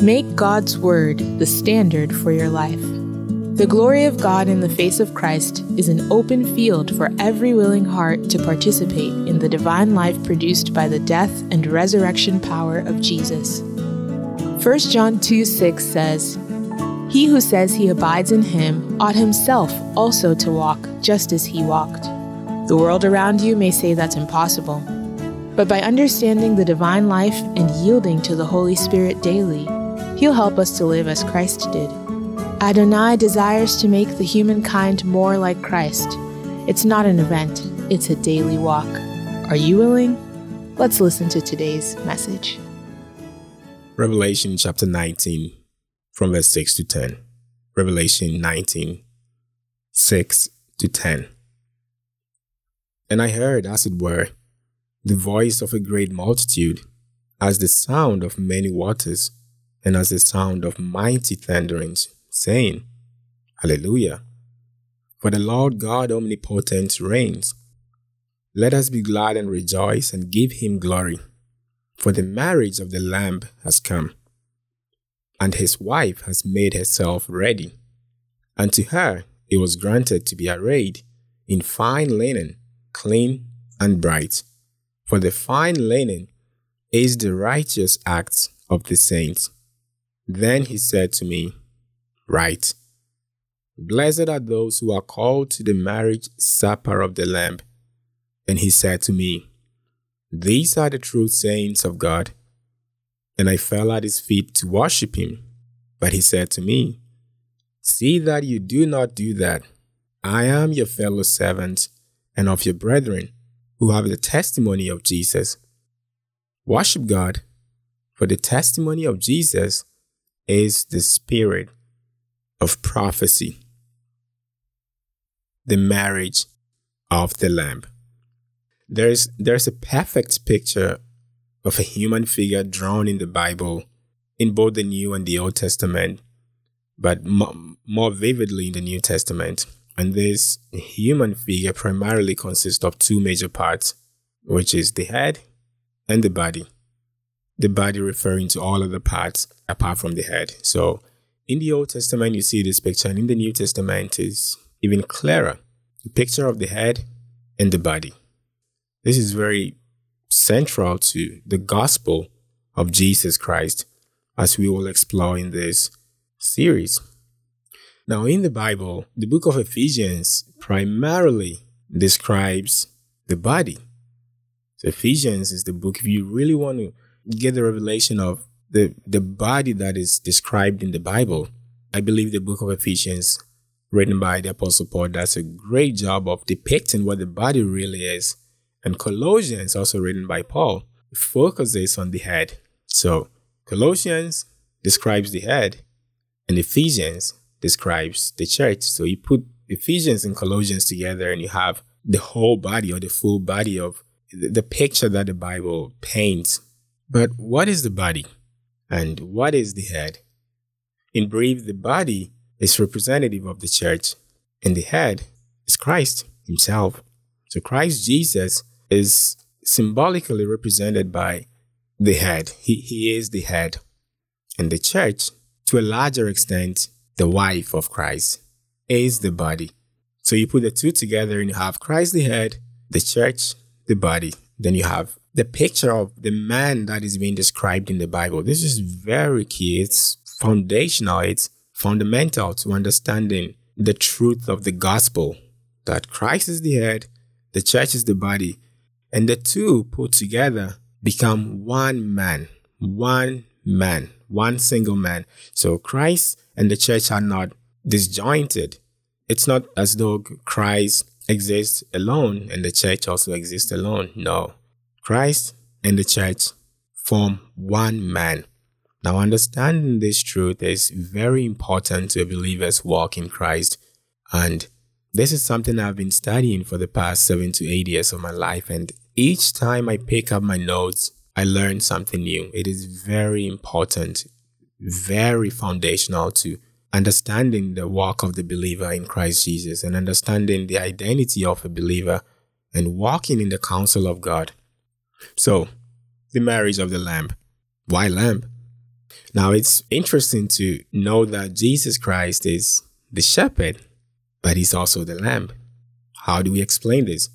Make God's Word the standard for your life. The glory of God in the face of Christ is an open field for every willing heart to participate in the divine life produced by the death and resurrection power of Jesus. 1 John 2 6 says, He who says he abides in him ought himself also to walk just as he walked. The world around you may say that's impossible. But by understanding the divine life and yielding to the Holy Spirit daily, He'll help us to live as Christ did. Adonai desires to make the humankind more like Christ. It's not an event, it's a daily walk. Are you willing? Let's listen to today's message. Revelation chapter 19, from verse 6 to 10. Revelation 19, 6 to 10. And I heard, as it were, the voice of a great multitude, as the sound of many waters and as the sound of mighty thunderings, saying, Hallelujah! For the Lord God omnipotent reigns. Let us be glad and rejoice and give him glory, for the marriage of the Lamb has come, and his wife has made herself ready. And to her it was granted to be arrayed in fine linen, clean and bright. For the fine linen is the righteous acts of the saints. Then he said to me, Write, Blessed are those who are called to the marriage supper of the Lamb. And he said to me, These are the true saints of God. And I fell at his feet to worship him. But he said to me, See that you do not do that. I am your fellow servant and of your brethren who have the testimony of Jesus. Worship God, for the testimony of Jesus is the spirit of prophecy, the marriage of the Lamb. There's, there's a perfect picture of a human figure drawn in the Bible in both the New and the Old Testament, but more, more vividly in the New Testament. And this human figure primarily consists of two major parts, which is the head and the body the body referring to all other parts apart from the head. So in the Old Testament, you see this picture, and in the New Testament is even clearer. The picture of the head and the body. This is very central to the gospel of Jesus Christ, as we will explore in this series. Now, in the Bible, the book of Ephesians primarily describes the body. So, Ephesians is the book, if you really want to get the revelation of the, the body that is described in the Bible, I believe the book of Ephesians, written by the Apostle Paul, does a great job of depicting what the body really is. And Colossians, also written by Paul, focuses on the head. So Colossians describes the head, and Ephesians describes the church. So you put Ephesians and Colossians together, and you have the whole body or the full body of the picture that the Bible paints but what is the body? And what is the head? In brief, the body is representative of the church, and the head is Christ himself. So Christ Jesus is symbolically represented by the head. He, he is the head. And the church, to a larger extent, the wife of Christ, is the body. So you put the two together and you have Christ the head, the church, the body. Then you have the picture of the man that is being described in the Bible. This is very key. It's foundational. It's fundamental to understanding the truth of the gospel that Christ is the head, the church is the body, and the two put together become one man, one man, one single man. So Christ and the church are not disjointed. It's not as though Christ exists alone and the church also exists alone. No. Christ and the church form one man. Now, understanding this truth is very important to a believer's walk in Christ. And this is something I've been studying for the past seven to eight years of my life. And each time I pick up my notes, I learn something new. It is very important, very foundational to understanding the walk of the believer in Christ Jesus and understanding the identity of a believer and walking in the counsel of God. So, the marriage of the lamb. Why lamb? Now, it's interesting to know that Jesus Christ is the shepherd, but he's also the lamb. How do we explain this?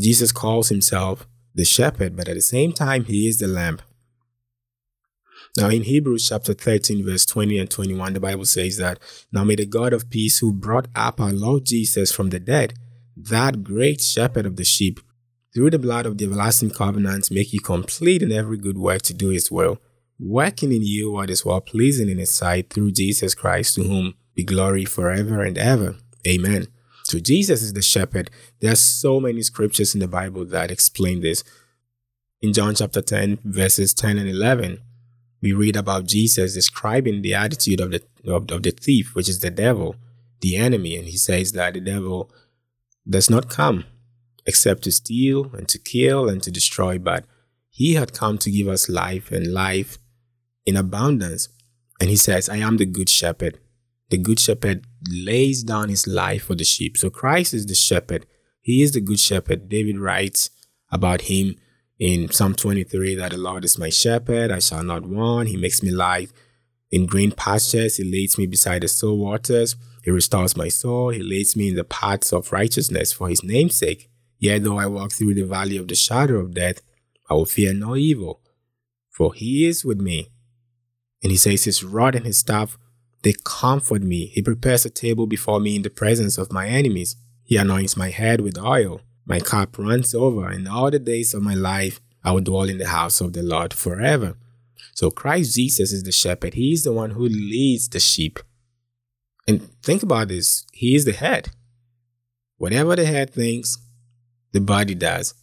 Jesus calls himself the shepherd, but at the same time, he is the lamb. Now, in Hebrews chapter 13, verse 20 and 21, the Bible says that, Now may the God of peace, who brought up our Lord Jesus from the dead, that great shepherd of the sheep, through the blood of the everlasting covenant, make you complete in every good work to do his will, working in you what is well pleasing in his sight through Jesus Christ, to whom be glory forever and ever. Amen. So Jesus is the shepherd. There are so many scriptures in the Bible that explain this. In John chapter 10, verses 10 and 11, we read about Jesus describing the attitude of the of, of the thief, which is the devil, the enemy, and he says that the devil does not come except to steal and to kill and to destroy, but he had come to give us life and life in abundance. And he says, I am the good shepherd. The good shepherd lays down his life for the sheep. So Christ is the shepherd. He is the good shepherd. David writes about him in Psalm 23 that the Lord is my shepherd, I shall not want. He makes me lie in green pastures. He leads me beside the still waters. He restores my soul. He leads me in the paths of righteousness for his name's sake. Yet though I walk through the valley of the shadow of death, I will fear no evil, for he is with me. And he says his rod and his staff, they comfort me. He prepares a table before me in the presence of my enemies. He anoints my head with oil. My cup runs over, and all the days of my life I will dwell in the house of the Lord forever. So Christ Jesus is the shepherd. He is the one who leads the sheep. And think about this. He is the head. Whatever the head thinks, the body does.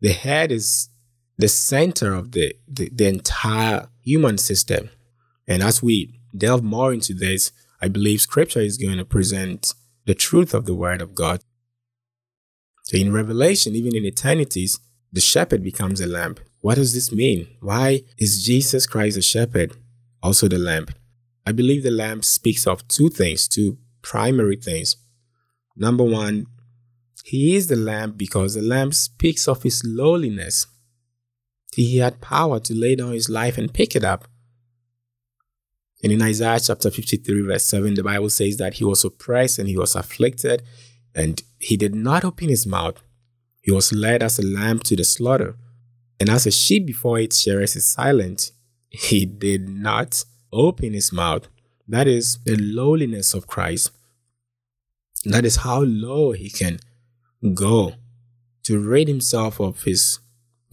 The head is the center of the, the, the entire human system. And as we delve more into this, I believe scripture is going to present the truth of the word of God so in Revelation, even in eternities, the shepherd becomes a lamb. What does this mean? Why is Jesus Christ the shepherd also the lamb? I believe the lamb speaks of two things, two primary things. Number one, he is the lamb because the lamb speaks of his lowliness. He had power to lay down his life and pick it up. And in Isaiah chapter 53, verse 7, the Bible says that he was oppressed and he was afflicted, and he did not open his mouth. He was led as a lamb to the slaughter, and as a sheep before its shearers is silent, he did not open his mouth. That is the lowliness of Christ. That is how low he can go to rid himself of his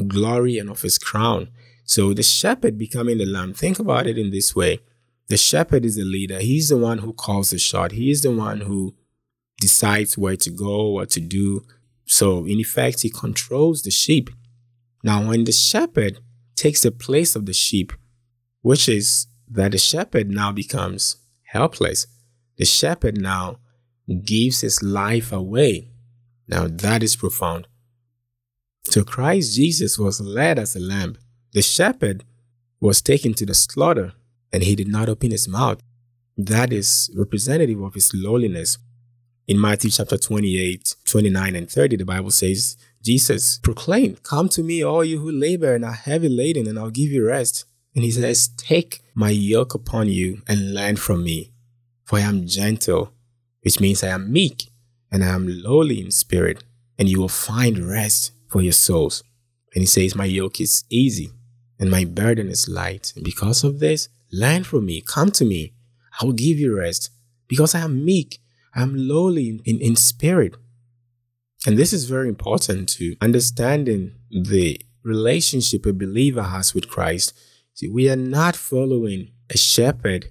glory and of his crown. So the shepherd becoming the lamb, think about it in this way. The shepherd is the leader. He's the one who calls the shot. He is the one who decides where to go, what to do. So, in effect, he controls the sheep. Now, when the shepherd takes the place of the sheep, which is that the shepherd now becomes helpless, the shepherd now gives his life away. Now, that is profound. So, Christ Jesus was led as a lamb. The shepherd was taken to the slaughter, and he did not open his mouth. That is representative of his lowliness. In Matthew chapter 28, 29, and 30, the Bible says, Jesus proclaimed, Come to me, all you who labor and are heavy laden, and I'll give you rest. And he says, Take my yoke upon you and learn from me, for I am gentle, which means I am meek, and I am lowly in spirit, and you will find rest for your souls. And he says, My yoke is easy, and my burden is light. And because of this, learn from me, come to me, I will give you rest, because I am meek I'm lowly in, in spirit. And this is very important to understanding the relationship a believer has with Christ. See, we are not following a shepherd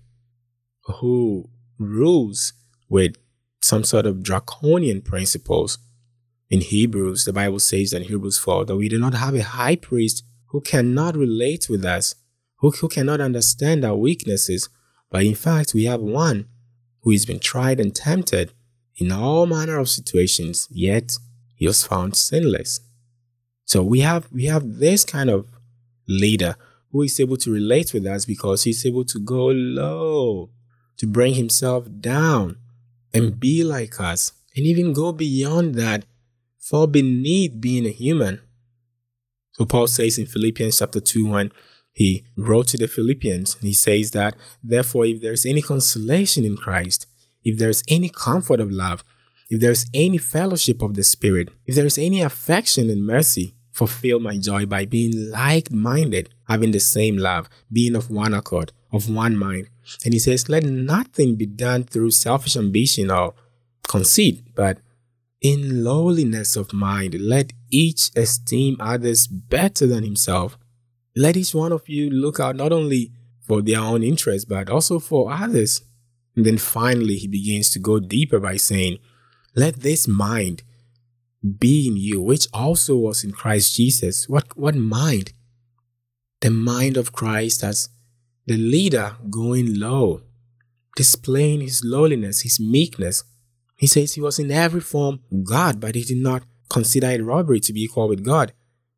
who rules with some sort of draconian principles. In Hebrews, the Bible says in Hebrews 4 that we do not have a high priest who cannot relate with us, who, who cannot understand our weaknesses, but in fact, we have one who has been tried and tempted in all manner of situations, yet he was found sinless. So we have we have this kind of leader who is able to relate with us because he's able to go low, to bring himself down and be like us, and even go beyond that, fall beneath being a human. So Paul says in Philippians chapter 2 1, he wrote to the Philippians. He says that, therefore, if there's any consolation in Christ, if there's any comfort of love, if there's any fellowship of the Spirit, if there's any affection and mercy, fulfill my joy by being like minded, having the same love, being of one accord, of one mind. And he says, Let nothing be done through selfish ambition or conceit, but in lowliness of mind, let each esteem others better than himself. Let each one of you look out not only for their own interest, but also for others. And then finally, he begins to go deeper by saying, Let this mind be in you, which also was in Christ Jesus. What, what mind? The mind of Christ as the leader going low, displaying his lowliness, his meekness. He says he was in every form God, but he did not consider it robbery to be equal with God.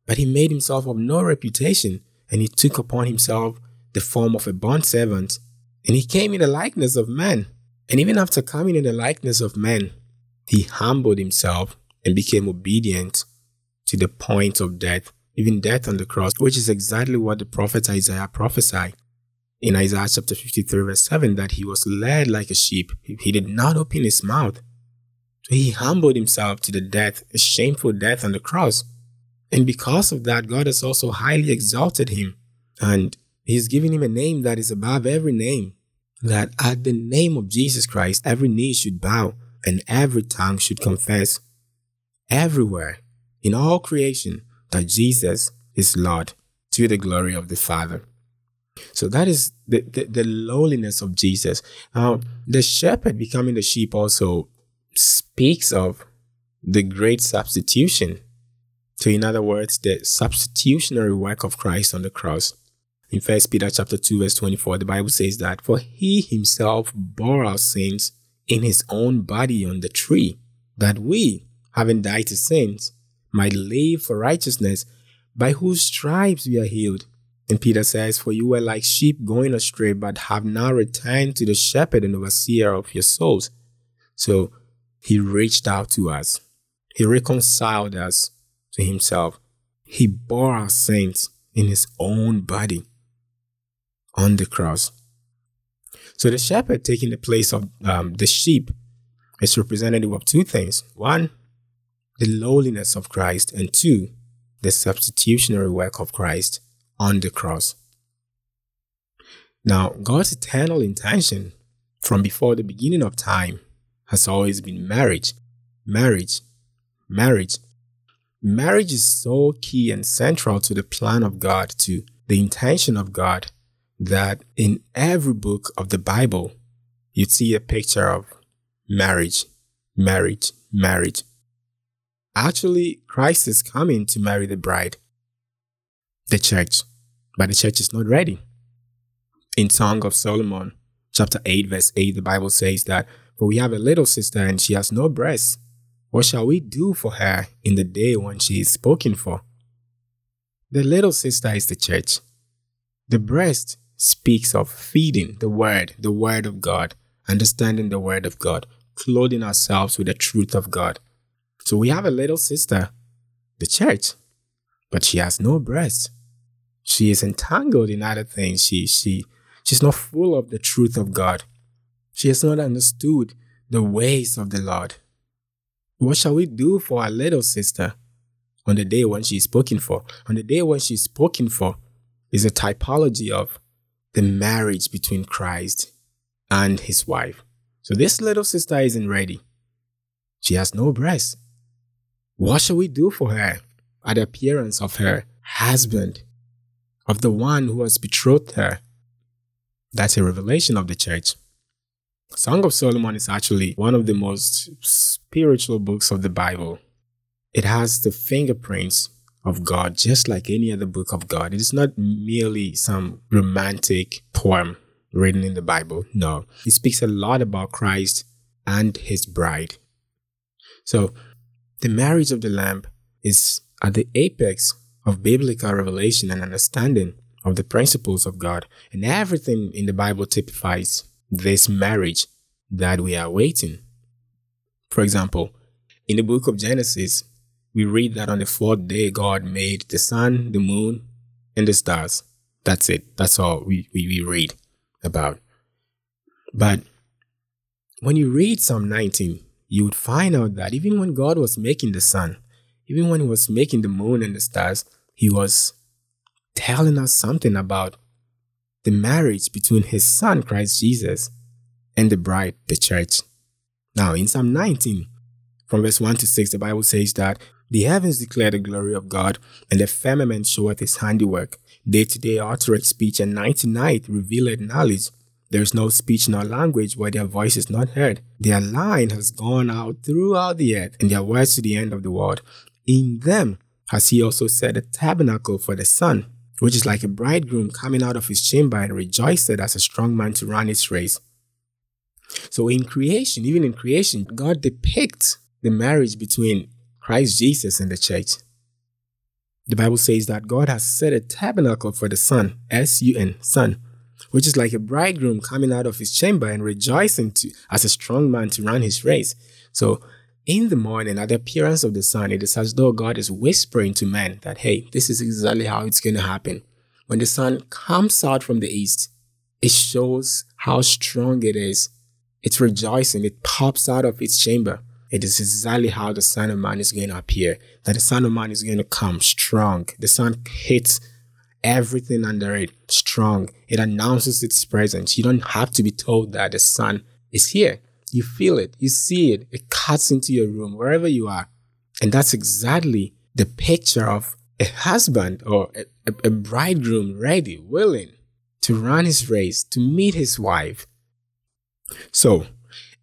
But he made himself of no reputation, and he took upon himself the form of a bond servant, and he came in the likeness of man. And even after coming in the likeness of man, he humbled himself and became obedient to the point of death, even death on the cross, which is exactly what the prophet Isaiah prophesied in Isaiah chapter 53, verse 7, that he was led like a sheep. He did not open his mouth. He humbled himself to the death, a shameful death on the cross. And because of that, God has also highly exalted him. And he's given him a name that is above every name. That at the name of Jesus Christ, every knee should bow and every tongue should confess everywhere in all creation that Jesus is Lord to the glory of the Father. So that is the, the, the lowliness of Jesus. The shepherd becoming the sheep also speaks of the great substitution. So, in other words, the substitutionary work of Christ on the cross. In First Peter chapter 2, verse 24, the Bible says that for he himself bore our sins in his own body on the tree, that we, having died to sins, might live for righteousness, by whose stripes we are healed. And Peter says, For you were like sheep going astray, but have now returned to the shepherd and overseer of your souls. So he reached out to us. He reconciled us to himself. He bore our sins in his own body on the cross. So the shepherd taking the place of um, the sheep is representative of two things. One, the lowliness of Christ, and two, the substitutionary work of Christ on the cross. Now, God's eternal intention from before the beginning of time has always been marriage, marriage, marriage. Marriage is so key and central to the plan of God, to the intention of God, that in every book of the Bible, you'd see a picture of marriage, marriage, marriage. Actually, Christ is coming to marry the bride the church, but the church is not ready. In Song of Solomon, chapter 8, verse 8, the Bible says that, For we have a little sister and she has no breast. What shall we do for her in the day when she is spoken for? The little sister is the church. The breast speaks of feeding the word, the word of God, understanding the word of God, clothing ourselves with the truth of God. So we have a little sister, the church, but she has no breast. She is entangled in other things. She she she's not full of the truth of God. She has not understood the ways of the Lord. What shall we do for our little sister on the day when she is spoken for? On the day when she is spoken for is a typology of the marriage between Christ and his wife. So this little sister isn't ready. She has no breast. What shall we do for her at the appearance of her husband? Of the one who has betrothed her. That's a revelation of the church. Song of Solomon is actually one of the most spiritual books of the Bible. It has the fingerprints of God, just like any other book of God. It is not merely some romantic poem written in the Bible. No, it speaks a lot about Christ and his bride. So, the marriage of the Lamb is at the apex of biblical revelation and understanding of the principles of God. And everything in the Bible typifies this marriage that we are waiting. For example, in the book of Genesis, we read that on the fourth day, God made the sun, the moon, and the stars. That's it. That's all we, we, we read about. But when you read Psalm 19, you would find out that even when God was making the sun, even when He was making the moon and the stars, He was telling us something about the marriage between His Son, Christ Jesus, and the bride, the church. Now, in Psalm 19, from verse 1 to 6, the Bible says that the heavens declare the glory of God, and the firmament showeth his handiwork. Day to day uttereth speech, and night to night revealeth knowledge. There is no speech nor language where their voice is not heard. Their line has gone out throughout the earth, and their words to the end of the world. In them has he also set a tabernacle for the sun, which is like a bridegroom coming out of his chamber and rejoiced as a strong man to run his race. So in creation, even in creation, God depicts the marriage between Christ Jesus and the church. The Bible says that God has set a tabernacle for the sun, S U N, sun, which is like a bridegroom coming out of his chamber and rejoicing to, as a strong man to run his race. So, in the morning, at the appearance of the sun, it is as though God is whispering to man that, hey, this is exactly how it's going to happen. When the sun comes out from the east, it shows how strong it is it's rejoicing. It pops out of its chamber. It is exactly how the Son of Man is going to appear. That the Son of Man is going to come strong. The sun hits everything under it strong. It announces its presence. You don't have to be told that the sun is here. You feel it. You see it. It cuts into your room, wherever you are. And that's exactly the picture of a husband or a, a, bridegroom ready, willing to run his race, to meet his wife, so,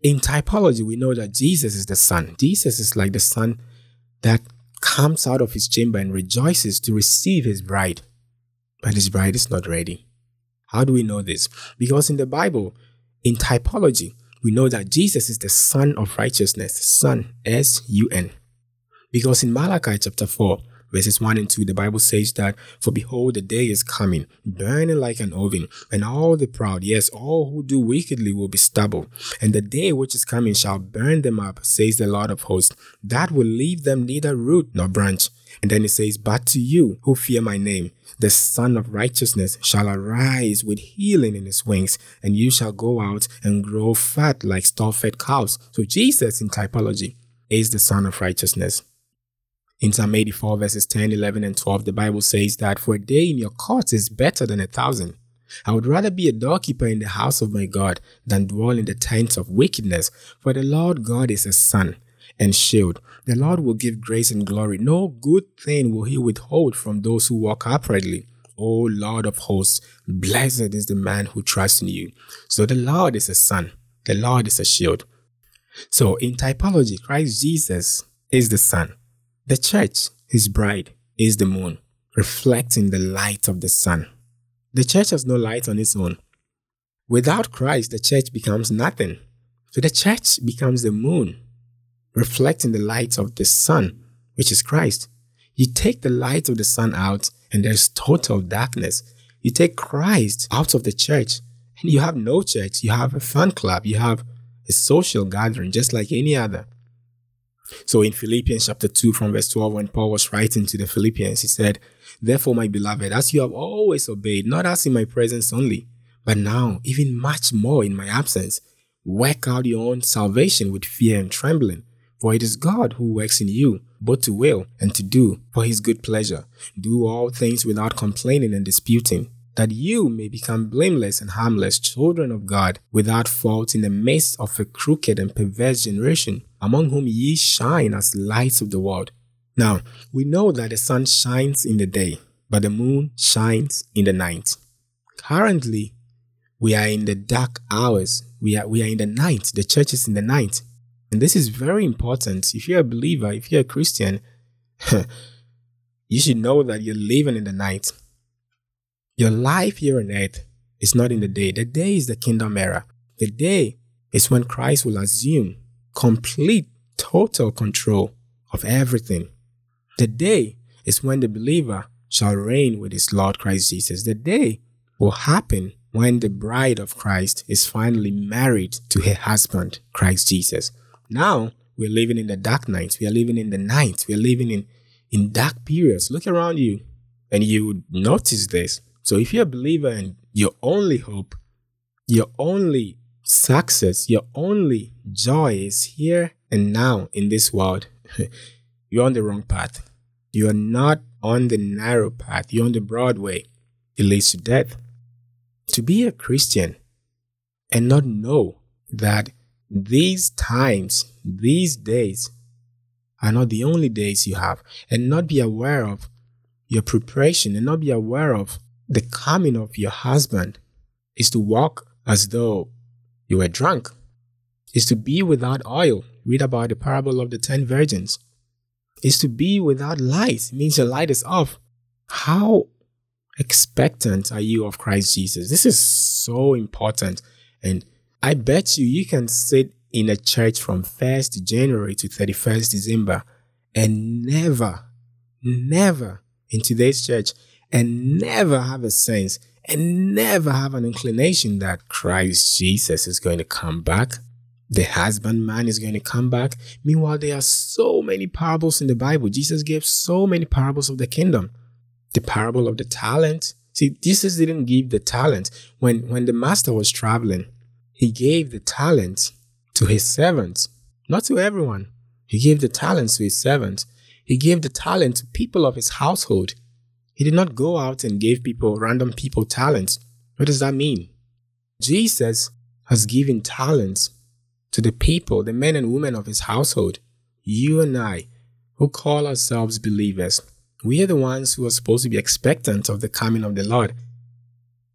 in typology, we know that Jesus is the Son. Jesus is like the Son that comes out of his chamber and rejoices to receive his bride. But his bride is not ready. How do we know this? Because in the Bible, in typology, we know that Jesus is the Sun of righteousness, sun, S U N. Because in Malachi chapter 4, verses 1 and 2, the Bible says that, For behold, the day is coming, burning like an oven, and all the proud, yes, all who do wickedly will be stubble. And the day which is coming shall burn them up, says the Lord of hosts, that will leave them neither root nor branch. And then it says, But to you who fear my name, the Son of Righteousness shall arise with healing in his wings, and you shall go out and grow fat like stall fed cows. So Jesus in typology is the Son of Righteousness. In Psalm 84, verses 10, 11, and 12, the Bible says that for a day in your courts is better than a thousand. I would rather be a doorkeeper in the house of my God than dwell in the tents of wickedness, for the Lord God is a sun and shield. The Lord will give grace and glory. No good thing will he withhold from those who walk uprightly. O Lord of hosts, blessed is the man who trusts in you. So the Lord is a sun, the Lord is a shield. So in typology, Christ Jesus is the sun. The church, his bride, is the moon, reflecting the light of the sun. The church has no light on its own. Without Christ, the church becomes nothing. So the church becomes the moon, reflecting the light of the sun, which is Christ. You take the light of the sun out, and there's total darkness. You take Christ out of the church, and you have no church. You have a fan club. You have a social gathering, just like any other. So in Philippians chapter 2 from verse 12, when Paul was writing to the Philippians, he said, Therefore, my beloved, as you have always obeyed, not as in my presence only, but now, even much more in my absence, work out your own salvation with fear and trembling. For it is God who works in you, both to will and to do for his good pleasure. Do all things without complaining and disputing, that you may become blameless and harmless children of God, without fault in the midst of a crooked and perverse generation among whom ye shine as lights of the world. Now, we know that the sun shines in the day, but the moon shines in the night. Currently, we are in the dark hours. We are, we are in the night. The church is in the night. And this is very important. If you're a believer, if you're a Christian, you should know that you're living in the night. Your life here on earth is not in the day. The day is the kingdom era. The day is when Christ will assume complete, total control of everything. The day is when the believer shall reign with his Lord Christ Jesus. The day will happen when the bride of Christ is finally married to her husband, Christ Jesus. Now, we're living in the dark nights. We are living in the night. We are living in, in dark periods. Look around you and you would notice this. So if you're a believer and your only hope, your only success, your only joy is here and now in this world, you're on the wrong path. You are not on the narrow path, you're on the broad way. It leads to death. To be a Christian and not know that these times, these days, are not the only days you have, and not be aware of your preparation and not be aware of the coming of your husband is to walk as though you were drunk, is to be without oil. Read about the parable of the ten virgins. Is to be without light. It means your light is off. How expectant are you of Christ Jesus? This is so important. And I bet you you can sit in a church from 1st January to 31st December and never, never in today's church and never have a sense and never have an inclination that Christ Jesus is going to come back. The husbandman is going to come back. Meanwhile, there are so many parables in the Bible. Jesus gave so many parables of the kingdom. The parable of the talent. See, Jesus didn't give the talent. When, when the master was traveling, he gave the talent to his servants, not to everyone. He gave the talents to his servants. He gave the talent to people of his household. He did not go out and give people, random people, talents. What does that mean? Jesus has given talents to the people, the men and women of his household. You and I, who call ourselves believers, we are the ones who are supposed to be expectant of the coming of the Lord.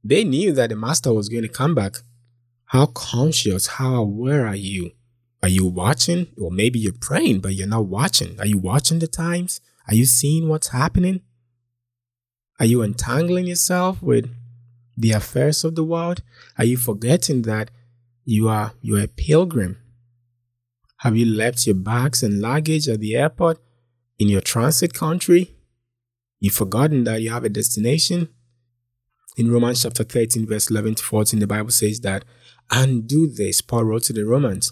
They knew that the Master was going to come back. How conscious, how aware are you? Are you watching? Or maybe you're praying, but you're not watching. Are you watching the times? Are you seeing what's happening? Are you entangling yourself with the affairs of the world? Are you forgetting that you are you are a pilgrim? Have you left your bags and luggage at the airport in your transit country? You've forgotten that you have a destination? In Romans chapter 13, verse 11 to 14, the Bible says that, and do this, Paul wrote to the Romans,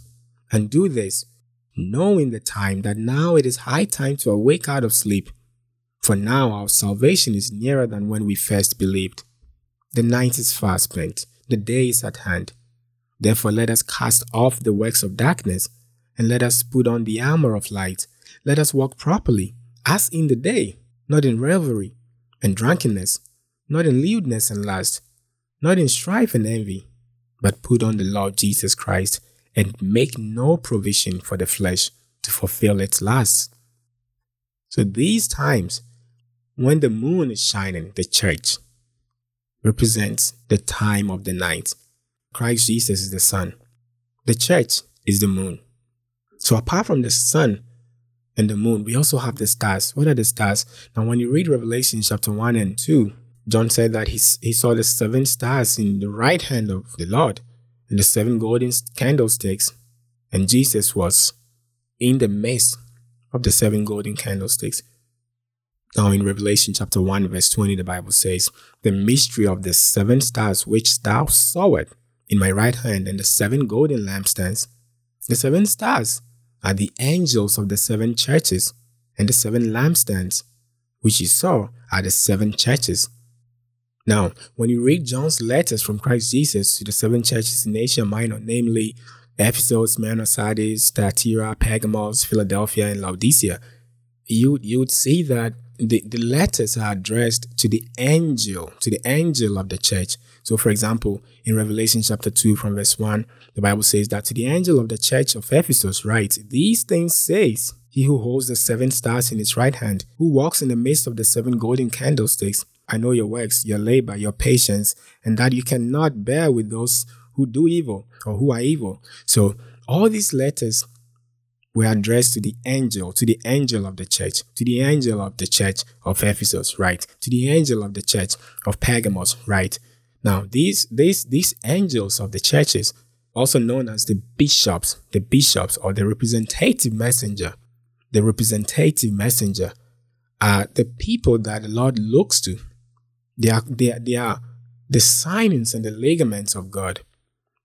and do this, knowing the time that now it is high time to awake out of sleep for now our salvation is nearer than when we first believed. The night is far spent, the day is at hand. Therefore, let us cast off the works of darkness, and let us put on the armor of light. Let us walk properly, as in the day, not in revelry and drunkenness, not in lewdness and lust, not in strife and envy, but put on the Lord Jesus Christ, and make no provision for the flesh to fulfill its lusts. So these times when the moon is shining, the church represents the time of the night. Christ Jesus is the sun. The church is the moon. So apart from the sun and the moon, we also have the stars. What are the stars? Now, when you read Revelation chapter 1 and 2, John said that he, he saw the seven stars in the right hand of the Lord and the seven golden candlesticks. And Jesus was in the midst of the seven golden candlesticks. Now, in Revelation chapter 1, verse 20, the Bible says, The mystery of the seven stars which thou sawest in my right hand, and the seven golden lampstands. The seven stars are the angels of the seven churches, and the seven lampstands, which you saw, are the seven churches. Now, when you read John's letters from Christ Jesus to the seven churches in Asia Minor, namely Ephesus, Smyrna, Sardis, Thyatira, Pergamos, Philadelphia, and Laodicea, you you would see that the, the letters are addressed to the angel, to the angel of the church. So, for example, in Revelation chapter 2, from verse 1, the Bible says that to the angel of the church of Ephesus, writes, These things says he who holds the seven stars in his right hand, who walks in the midst of the seven golden candlesticks. I know your works, your labor, your patience, and that you cannot bear with those who do evil or who are evil. So, all these letters were addressed to the angel, to the angel of the church, to the angel of the church of Ephesus, right? To the angel of the church of Pergamos, right? Now, these, these, these angels of the churches, also known as the bishops, the bishops or the representative messenger, the representative messenger, are the people that the Lord looks to. They are, they are, they are the signings and the ligaments of God.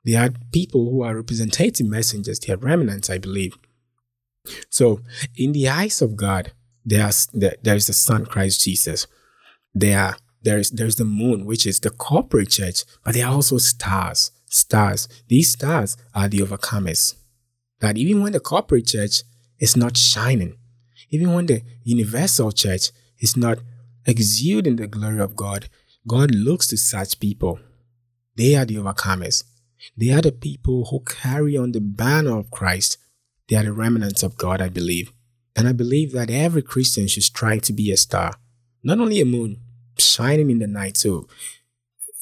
They are people who are representative messengers. They are remnants, I believe. So, in the eyes of God, there's, there is the Son, Christ Jesus. They are There's there's the moon, which is the corporate church, but there are also stars. Stars. These stars are the overcomers. That even when the corporate church is not shining, even when the universal church is not exuding the glory of God, God looks to such people. They are the overcomers. They are the people who carry on the banner of Christ. They are the remnants of God, I believe. And I believe that every Christian should strive to be a star, not only a moon, shining in the night too.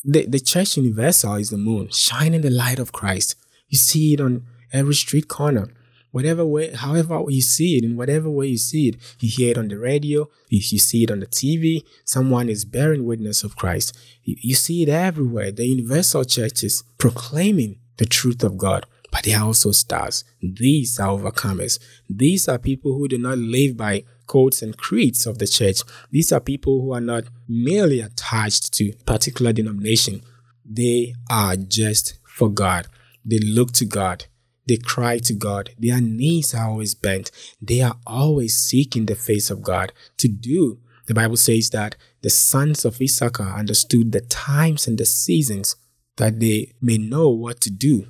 The, the church universal is the moon, shining the light of Christ. You see it on every street corner. Whatever way, however you see it, in whatever way you see it, you hear it on the radio, you, you see it on the TV, someone is bearing witness of Christ. You, you see it everywhere. The universal church is proclaiming the truth of God but they are also stars. These are overcomers. These are people who do not live by codes and creeds of the church. These are people who are not merely attached to particular denomination. They are just for God. They look to God. They cry to God. Their knees are always bent. They are always seeking the face of God to do. The Bible says that the sons of Issachar understood the times and the seasons that they may know what to do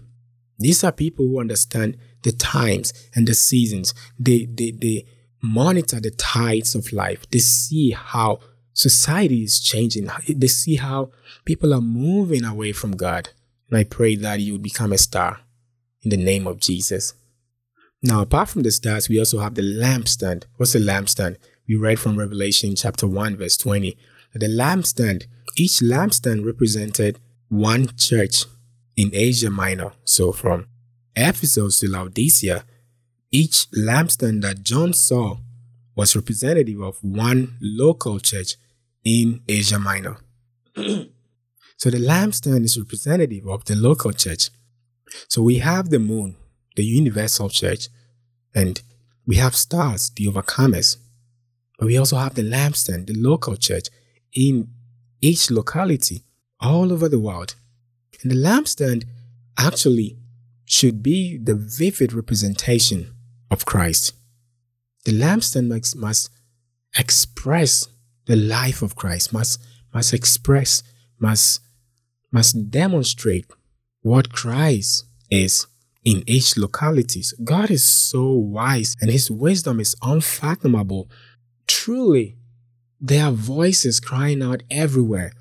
these are people who understand the times and the seasons. They, they, they monitor the tides of life. They see how society is changing. They see how people are moving away from God. And I pray that you would become a star in the name of Jesus. Now, apart from the stars, we also have the lampstand. What's a lampstand? We read from Revelation chapter 1, verse 20. The lampstand, each lampstand represented one church in Asia Minor. So from Ephesus to Laodicea, each lampstand that John saw was representative of one local church in Asia Minor. so the lampstand is representative of the local church. So we have the moon, the universal church, and we have stars, the overcomers. But we also have the lampstand, the local church in each locality all over the world. And the lampstand actually should be the vivid representation of Christ. The lampstand must, must express the life of Christ, must, must express, must, must demonstrate what Christ is in each locality. So God is so wise and his wisdom is unfathomable. Truly, there are voices crying out everywhere.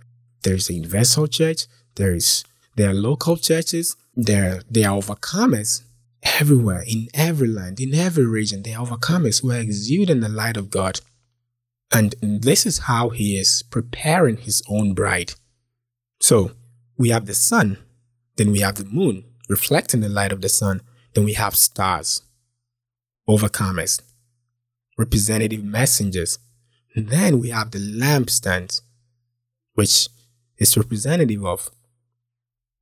There's a universal church, there is there are local churches. There, they are overcomers everywhere, in every land, in every region. They are overcomers who are exuding the light of God. And this is how He is preparing His own bride. So we have the sun, then we have the moon reflecting the light of the sun, then we have stars, overcomers, representative messengers. And then we have the lampstands, which is representative of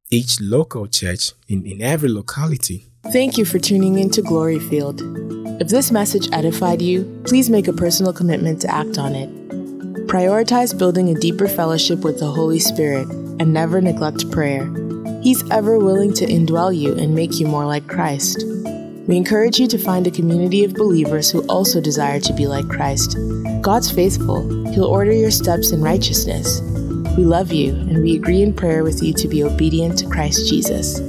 each local church in, in every locality. Thank you for tuning in to Glory Field. If this message edified you, please make a personal commitment to act on it. Prioritize building a deeper fellowship with the Holy Spirit and never neglect prayer. He's ever willing to indwell you and make you more like Christ. We encourage you to find a community of believers who also desire to be like Christ. God's faithful, He'll order your steps in righteousness. We love you and we agree in prayer with you to be obedient to Christ Jesus.